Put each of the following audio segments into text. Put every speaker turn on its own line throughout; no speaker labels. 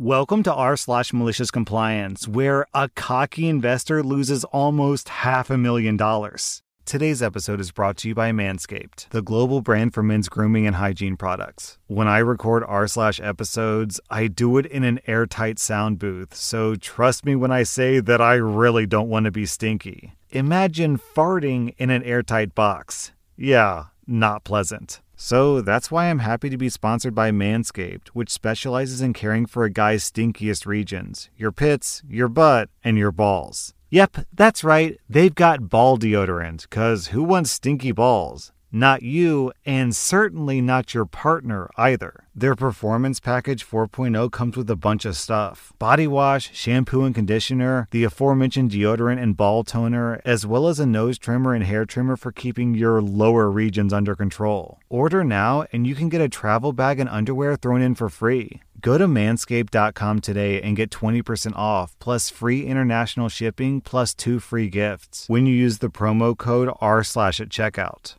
Welcome to r slash malicious compliance, where a cocky investor loses almost half a million dollars. Today's episode is brought to you by Manscaped, the global brand for men's grooming and hygiene products. When I record r slash episodes, I do it in an airtight sound booth, so trust me when I say that I really don't want to be stinky. Imagine farting in an airtight box. Yeah, not pleasant. So that's why I'm happy to be sponsored by Manscaped, which specializes in caring for a guy's stinkiest regions your pits, your butt, and your balls. Yep, that's right, they've got ball deodorant, because who wants stinky balls? Not you, and certainly not your partner either. Their Performance Package 4.0 comes with a bunch of stuff body wash, shampoo and conditioner, the aforementioned deodorant and ball toner, as well as a nose trimmer and hair trimmer for keeping your lower regions under control. Order now, and you can get a travel bag and underwear thrown in for free. Go to manscaped.com today and get 20% off plus free international shipping plus two free gifts when you use the promo code R slash at checkout.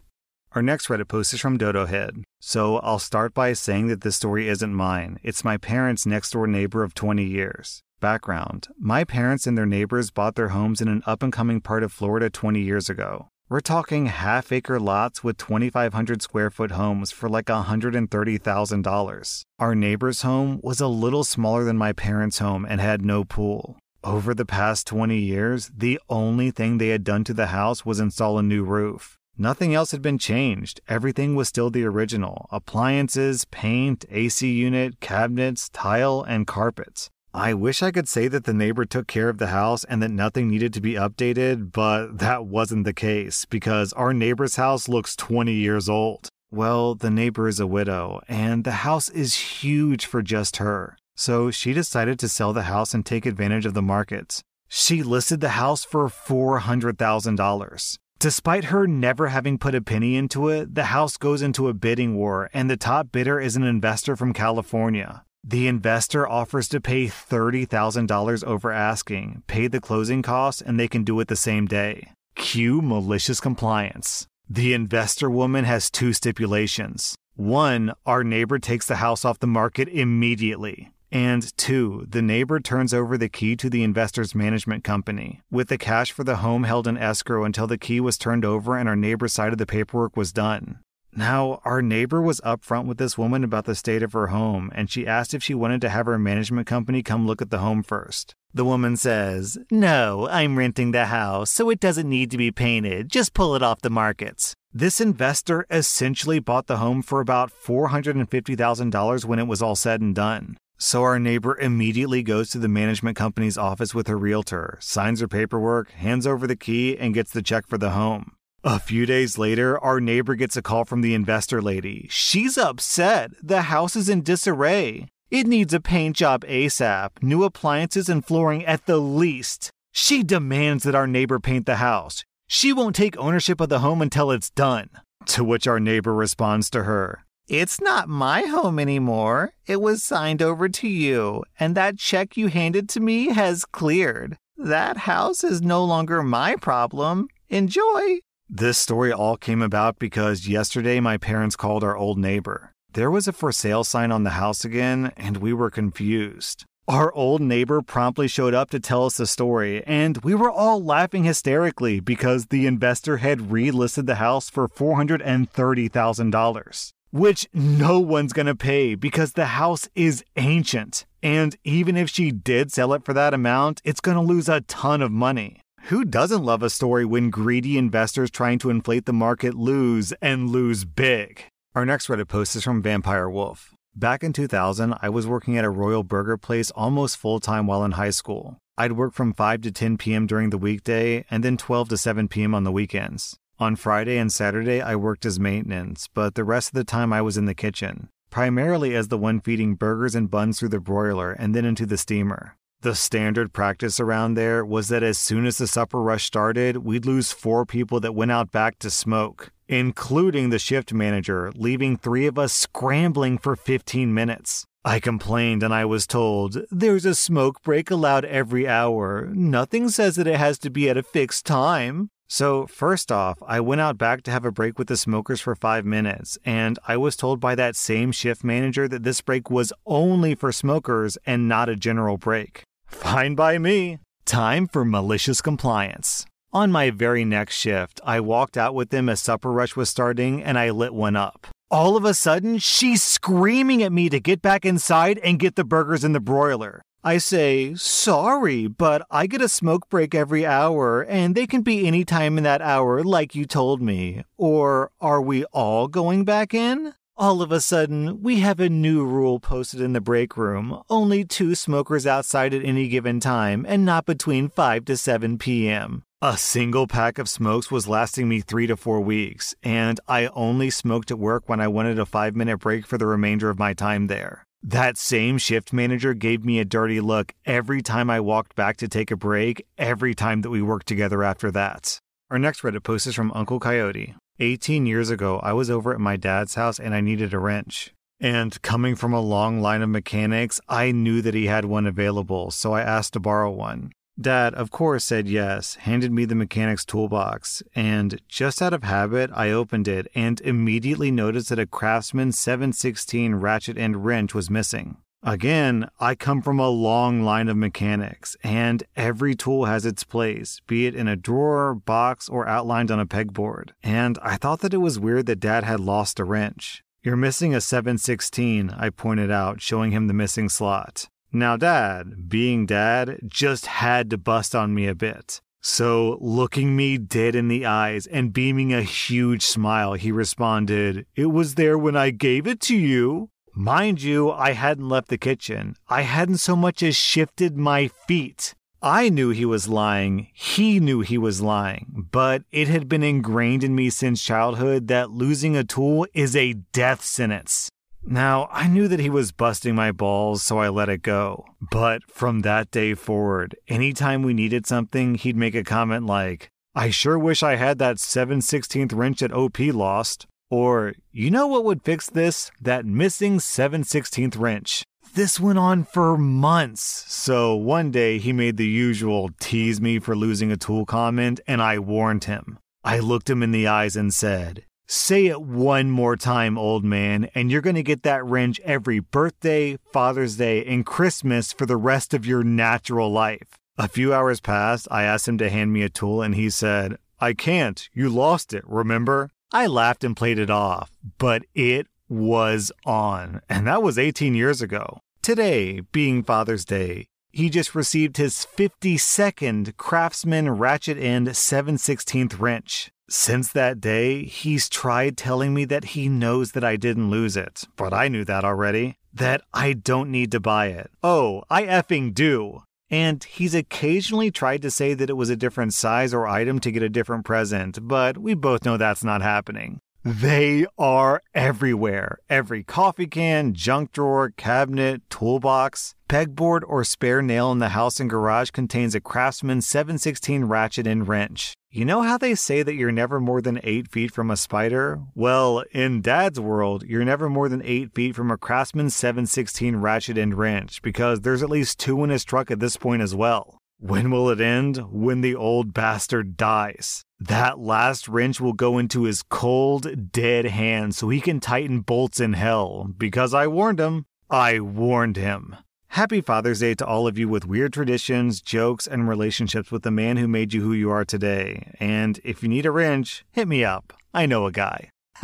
Our next Reddit post is from Dodo Head. So I'll start by saying that this story isn't mine. It's my parents' next door neighbor of 20 years. Background My parents and their neighbors bought their homes in an up and coming part of Florida 20 years ago. We're talking half acre lots with 2,500 square foot homes for like $130,000. Our neighbor's home was a little smaller than my parents' home and had no pool. Over the past 20 years, the only thing they had done to the house was install a new roof. Nothing else had been changed. Everything was still the original appliances, paint, AC unit, cabinets, tile, and carpets. I wish I could say that the neighbor took care of the house and that nothing needed to be updated, but that wasn't the case because our neighbor's house looks 20 years old. Well, the neighbor is a widow, and the house is huge for just her. So she decided to sell the house and take advantage of the market. She listed the house for $400,000. Despite her never having put a penny into it, the house goes into a bidding war, and the top bidder is an investor from California. The investor offers to pay $30,000 over asking, pay the closing costs, and they can do it the same day. Cue malicious compliance. The investor woman has two stipulations. One, our neighbor takes the house off the market immediately. And two, the neighbor turns over the key to the investor's management company, with the cash for the home held in escrow until the key was turned over and our neighbor's side of the paperwork was done. Now, our neighbor was upfront with this woman about the state of her home, and she asked if she wanted to have her management company come look at the home first. The woman says, No, I'm renting the house, so it doesn't need to be painted. Just pull it off the markets. This investor essentially bought the home for about $450,000 when it was all said and done. So our neighbor immediately goes to the management company's office with her realtor, signs her paperwork, hands over the key, and gets the check for the home. A few days later, our neighbor gets a call from the investor lady. She's upset. The house is in disarray. It needs a paint job ASAP, new appliances and flooring at the least. She demands that our neighbor paint the house. She won't take ownership of the home until it's done. To which our neighbor responds to her, it's not my home anymore. It was signed over to you, and that check you handed to me has cleared. That house is no longer my problem. Enjoy. This story all came about because yesterday my parents called our old neighbor. There was a for sale sign on the house again, and we were confused. Our old neighbor promptly showed up to tell us the story, and we were all laughing hysterically because the investor had relisted the house for $430,000 which no one's gonna pay because the house is ancient. And even if she did sell it for that amount, it's gonna lose a ton of money. Who doesn't love a story when greedy investors trying to inflate the market lose and lose big? Our next Reddit post is from Vampire Wolf. Back in 2000, I was working at a Royal Burger place almost full time while in high school. I'd work from 5 to 10 p.m. during the weekday and then 12 to 7 p.m. on the weekends. On Friday and Saturday, I worked as maintenance, but the rest of the time I was in the kitchen, primarily as the one feeding burgers and buns through the broiler and then into the steamer. The standard practice around there was that as soon as the supper rush started, we'd lose four people that went out back to smoke, including the shift manager, leaving three of us scrambling for 15 minutes. I complained and I was told, There's a smoke break allowed every hour. Nothing says that it has to be at a fixed time. So, first off, I went out back to have a break with the smokers for five minutes, and I was told by that same shift manager that this break was only for smokers and not a general break. Fine by me. Time for malicious compliance. On my very next shift, I walked out with them as supper rush was starting and I lit one up. All of a sudden, she's screaming at me to get back inside and get the burgers in the broiler. I say, sorry, but I get a smoke break every hour, and they can be any time in that hour, like you told me. Or are we all going back in? All of a sudden, we have a new rule posted in the break room only two smokers outside at any given time, and not between 5 to 7 p.m. A single pack of smokes was lasting me three to four weeks, and I only smoked at work when I wanted a five minute break for the remainder of my time there. That same shift manager gave me a dirty look every time I walked back to take a break, every time that we worked together after that. Our next Reddit post is from Uncle Coyote. 18 years ago, I was over at my dad's house and I needed a wrench. And coming from a long line of mechanics, I knew that he had one available, so I asked to borrow one. Dad, of course, said yes, handed me the mechanic's toolbox, and just out of habit, I opened it and immediately noticed that a Craftsman 716 ratchet and wrench was missing. Again, I come from a long line of mechanics, and every tool has its place, be it in a drawer, box, or outlined on a pegboard. And I thought that it was weird that Dad had lost a wrench. You're missing a 716, I pointed out, showing him the missing slot. Now, Dad, being Dad, just had to bust on me a bit. So, looking me dead in the eyes and beaming a huge smile, he responded, It was there when I gave it to you. Mind you, I hadn't left the kitchen. I hadn't so much as shifted my feet. I knew he was lying. He knew he was lying. But it had been ingrained in me since childhood that losing a tool is a death sentence. Now, I knew that he was busting my balls, so I let it go. But from that day forward, anytime we needed something, he'd make a comment like, I sure wish I had that 7 16th wrench at OP lost. Or, you know what would fix this? That missing 7 16th wrench. This went on for months. So one day he made the usual tease me for losing a tool comment, and I warned him. I looked him in the eyes and said, Say it one more time, old man, and you're going to get that wrench every birthday, Father's Day, and Christmas for the rest of your natural life. A few hours passed. I asked him to hand me a tool, and he said, I can't. You lost it, remember? I laughed and played it off, but it was on, and that was 18 years ago. Today, being Father's Day, he just received his 52nd Craftsman Ratchet End 716th wrench. Since that day, he's tried telling me that he knows that I didn't lose it, but I knew that already. That I don't need to buy it. Oh, I effing do. And he's occasionally tried to say that it was a different size or item to get a different present, but we both know that's not happening. They are everywhere. Every coffee can, junk drawer, cabinet, toolbox, pegboard, or spare nail in the house and garage contains a Craftsman 716 ratchet and wrench. You know how they say that you're never more than 8 feet from a spider? Well, in Dad's world, you're never more than 8 feet from a Craftsman 716 ratchet and wrench because there's at least two in his truck at this point as well. When will it end? When the old bastard dies. That last wrench will go into his cold, dead hand so he can tighten bolts in hell. Because I warned him. I warned him. Happy Father's Day to all of you with weird traditions, jokes, and relationships with the man who made you who you are today. And if you need a wrench, hit me up. I know a guy.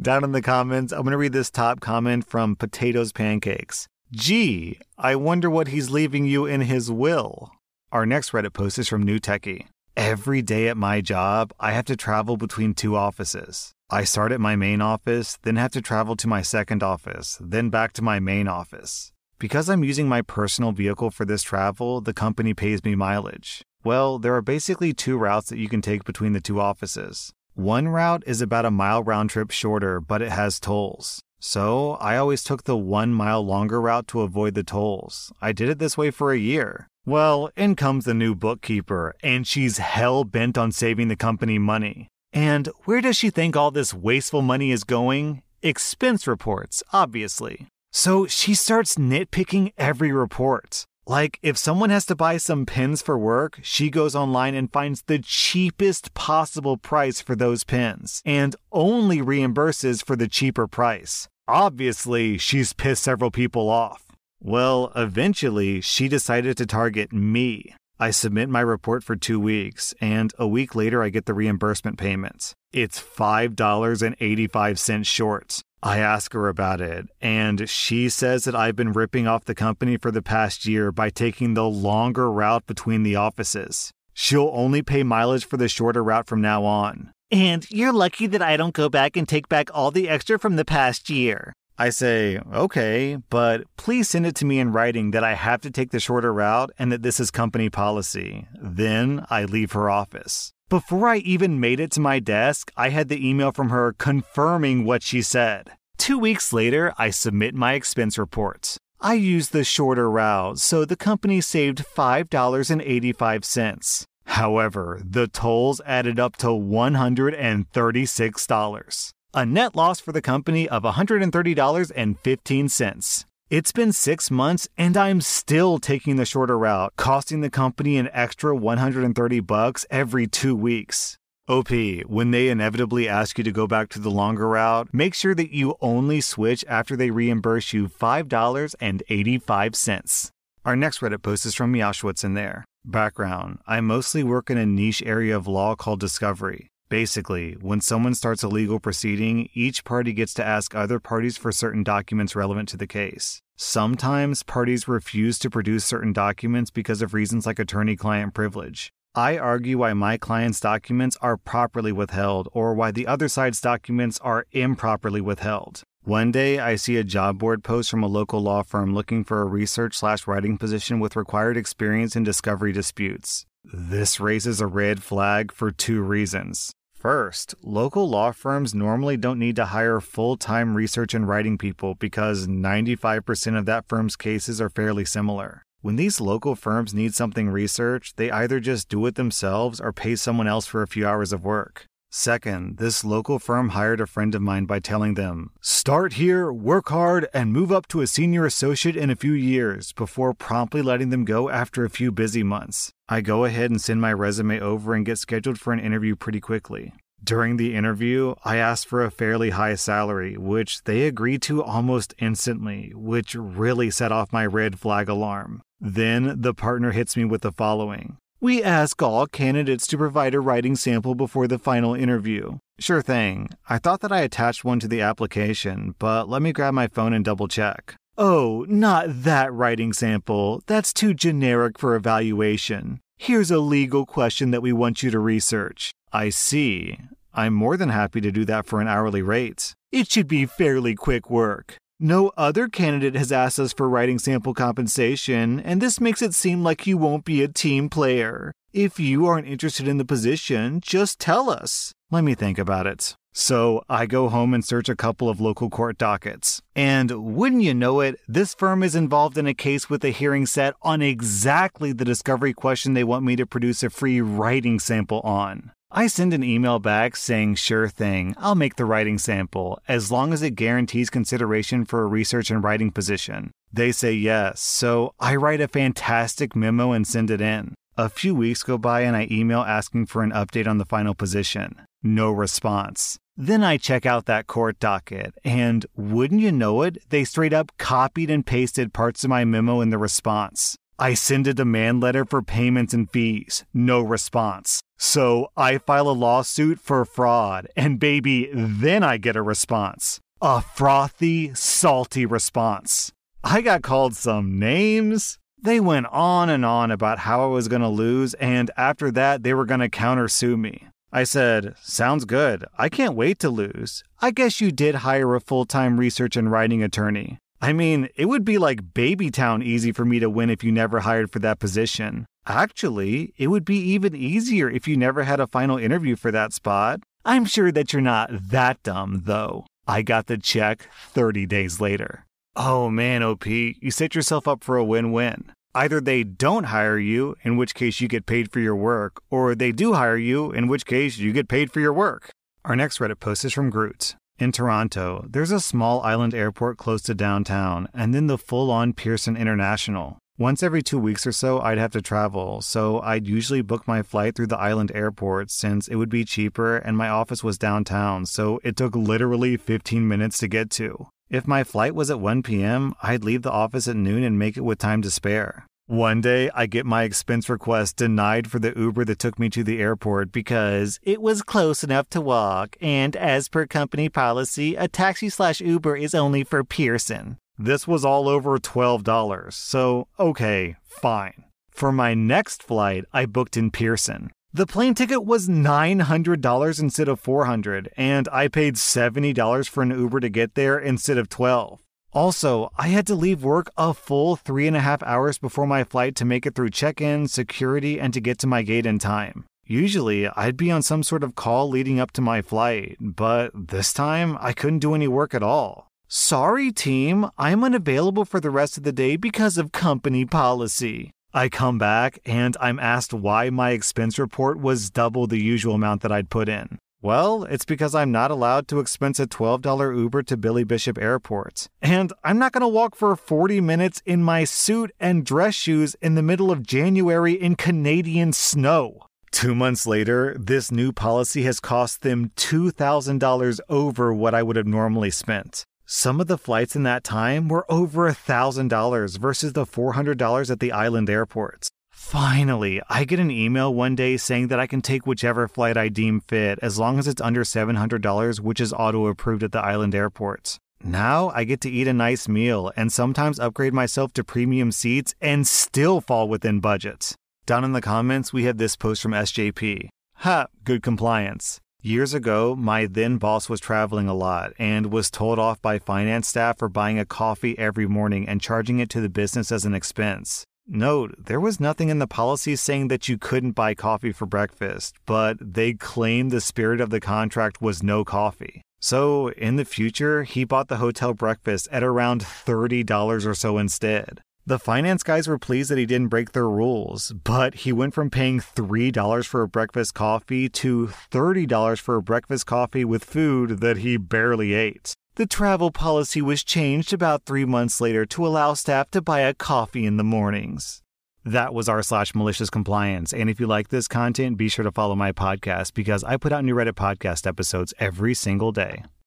Down in the comments, I'm going to read this top comment from Potatoes Pancakes. Gee, I wonder what he's leaving you in his will. Our next Reddit post is from New Techie. Every day at my job, I have to travel between two offices. I start at my main office, then have to travel to my second office, then back to my main office. Because I'm using my personal vehicle for this travel, the company pays me mileage. Well, there are basically two routes that you can take between the two offices. One route is about a mile round trip shorter, but it has tolls. So I always took the one mile longer route to avoid the tolls. I did it this way for a year. Well, in comes the new bookkeeper, and she's hell bent on saving the company money. And where does she think all this wasteful money is going? Expense reports, obviously. So she starts nitpicking every report. Like, if someone has to buy some pins for work, she goes online and finds the cheapest possible price for those pins and only reimburses for the cheaper price. Obviously, she's pissed several people off. Well, eventually, she decided to target me. I submit my report for two weeks, and a week later, I get the reimbursement payments. It's $5.85 short. I ask her about it, and she says that I've been ripping off the company for the past year by taking the longer route between the offices. She'll only pay mileage for the shorter route from now on. And you're lucky that I don't go back and take back all the extra from the past year. I say, okay, but please send it to me in writing that I have to take the shorter route and that this is company policy. Then I leave her office. Before I even made it to my desk, I had the email from her confirming what she said. Two weeks later, I submit my expense reports. I used the shorter route, so the company saved $5.85. However, the tolls added up to $136 a net loss for the company of $130.15. It's been six months and I'm still taking the shorter route, costing the company an extra 130 bucks every two weeks. OP, when they inevitably ask you to go back to the longer route, make sure that you only switch after they reimburse you $5.85. Our next Reddit post is from Meowschwitz in there. Background I mostly work in a niche area of law called discovery. Basically, when someone starts a legal proceeding, each party gets to ask other parties for certain documents relevant to the case. Sometimes parties refuse to produce certain documents because of reasons like attorney client privilege. I argue why my client's documents are properly withheld or why the other side's documents are improperly withheld. One day, I see a job board post from a local law firm looking for a research slash writing position with required experience in discovery disputes. This raises a red flag for two reasons. First, local law firms normally don't need to hire full time research and writing people because 95% of that firm's cases are fairly similar. When these local firms need something researched, they either just do it themselves or pay someone else for a few hours of work. Second, this local firm hired a friend of mine by telling them, start here, work hard, and move up to a senior associate in a few years before promptly letting them go after a few busy months. I go ahead and send my resume over and get scheduled for an interview pretty quickly. During the interview, I asked for a fairly high salary, which they agreed to almost instantly, which really set off my red flag alarm. Then the partner hits me with the following We ask all candidates to provide a writing sample before the final interview. Sure thing. I thought that I attached one to the application, but let me grab my phone and double check. Oh, not that writing sample. That's too generic for evaluation. Here's a legal question that we want you to research. I see. I'm more than happy to do that for an hourly rate. It should be fairly quick work. No other candidate has asked us for writing sample compensation, and this makes it seem like you won't be a team player. If you aren't interested in the position, just tell us. Let me think about it. So I go home and search a couple of local court dockets. And wouldn't you know it, this firm is involved in a case with a hearing set on exactly the discovery question they want me to produce a free writing sample on. I send an email back saying, sure thing, I'll make the writing sample, as long as it guarantees consideration for a research and writing position. They say yes, so I write a fantastic memo and send it in. A few weeks go by and I email asking for an update on the final position. No response. Then I check out that court docket, and wouldn't you know it, they straight up copied and pasted parts of my memo in the response. I send a demand letter for payments and fees. No response. So I file a lawsuit for fraud, and baby, then I get a response. A frothy, salty response. I got called some names. They went on and on about how I was going to lose, and after that, they were going to countersue me. I said, Sounds good. I can't wait to lose. I guess you did hire a full time research and writing attorney. I mean, it would be like Babytown easy for me to win if you never hired for that position. Actually, it would be even easier if you never had a final interview for that spot. I'm sure that you're not that dumb, though. I got the check 30 days later. Oh man, OP, you set yourself up for a win win. Either they don't hire you, in which case you get paid for your work, or they do hire you, in which case you get paid for your work. Our next Reddit post is from Groot. In Toronto, there's a small island airport close to downtown, and then the full on Pearson International. Once every two weeks or so, I'd have to travel, so I'd usually book my flight through the island airport since it would be cheaper and my office was downtown, so it took literally 15 minutes to get to. If my flight was at 1 p.m., I'd leave the office at noon and make it with time to spare. One day, I get my expense request denied for the Uber that took me to the airport because it was close enough to walk, and as per company policy, a taxi slash Uber is only for Pearson. This was all over $12, so okay, fine. For my next flight, I booked in Pearson. The plane ticket was $900 instead of 400, and I paid $70 for an Uber to get there instead of 12. Also, I had to leave work a full three and a half hours before my flight to make it through check in, security, and to get to my gate in time. Usually, I'd be on some sort of call leading up to my flight, but this time I couldn't do any work at all. Sorry, team, I'm unavailable for the rest of the day because of company policy. I come back and I'm asked why my expense report was double the usual amount that I'd put in. Well, it's because I'm not allowed to expense a $12 Uber to Billy Bishop Airport. And I'm not going to walk for 40 minutes in my suit and dress shoes in the middle of January in Canadian snow. Two months later, this new policy has cost them $2,000 over what I would have normally spent. Some of the flights in that time were over $1,000 versus the $400 at the island airports. Finally, I get an email one day saying that I can take whichever flight I deem fit as long as it's under $700, which is auto approved at the island airports. Now I get to eat a nice meal and sometimes upgrade myself to premium seats and still fall within budgets. Down in the comments, we have this post from SJP. Ha, good compliance. Years ago, my then boss was traveling a lot and was told off by finance staff for buying a coffee every morning and charging it to the business as an expense. Note, there was nothing in the policy saying that you couldn't buy coffee for breakfast, but they claimed the spirit of the contract was no coffee. So, in the future, he bought the hotel breakfast at around $30 or so instead. The finance guys were pleased that he didn't break their rules, but he went from paying $3 for a breakfast coffee to $30 for a breakfast coffee with food that he barely ate. The travel policy was changed about three months later to allow staff to buy a coffee in the mornings. That was r slash malicious compliance. And if you like this content, be sure to follow my podcast because I put out new Reddit podcast episodes every single day.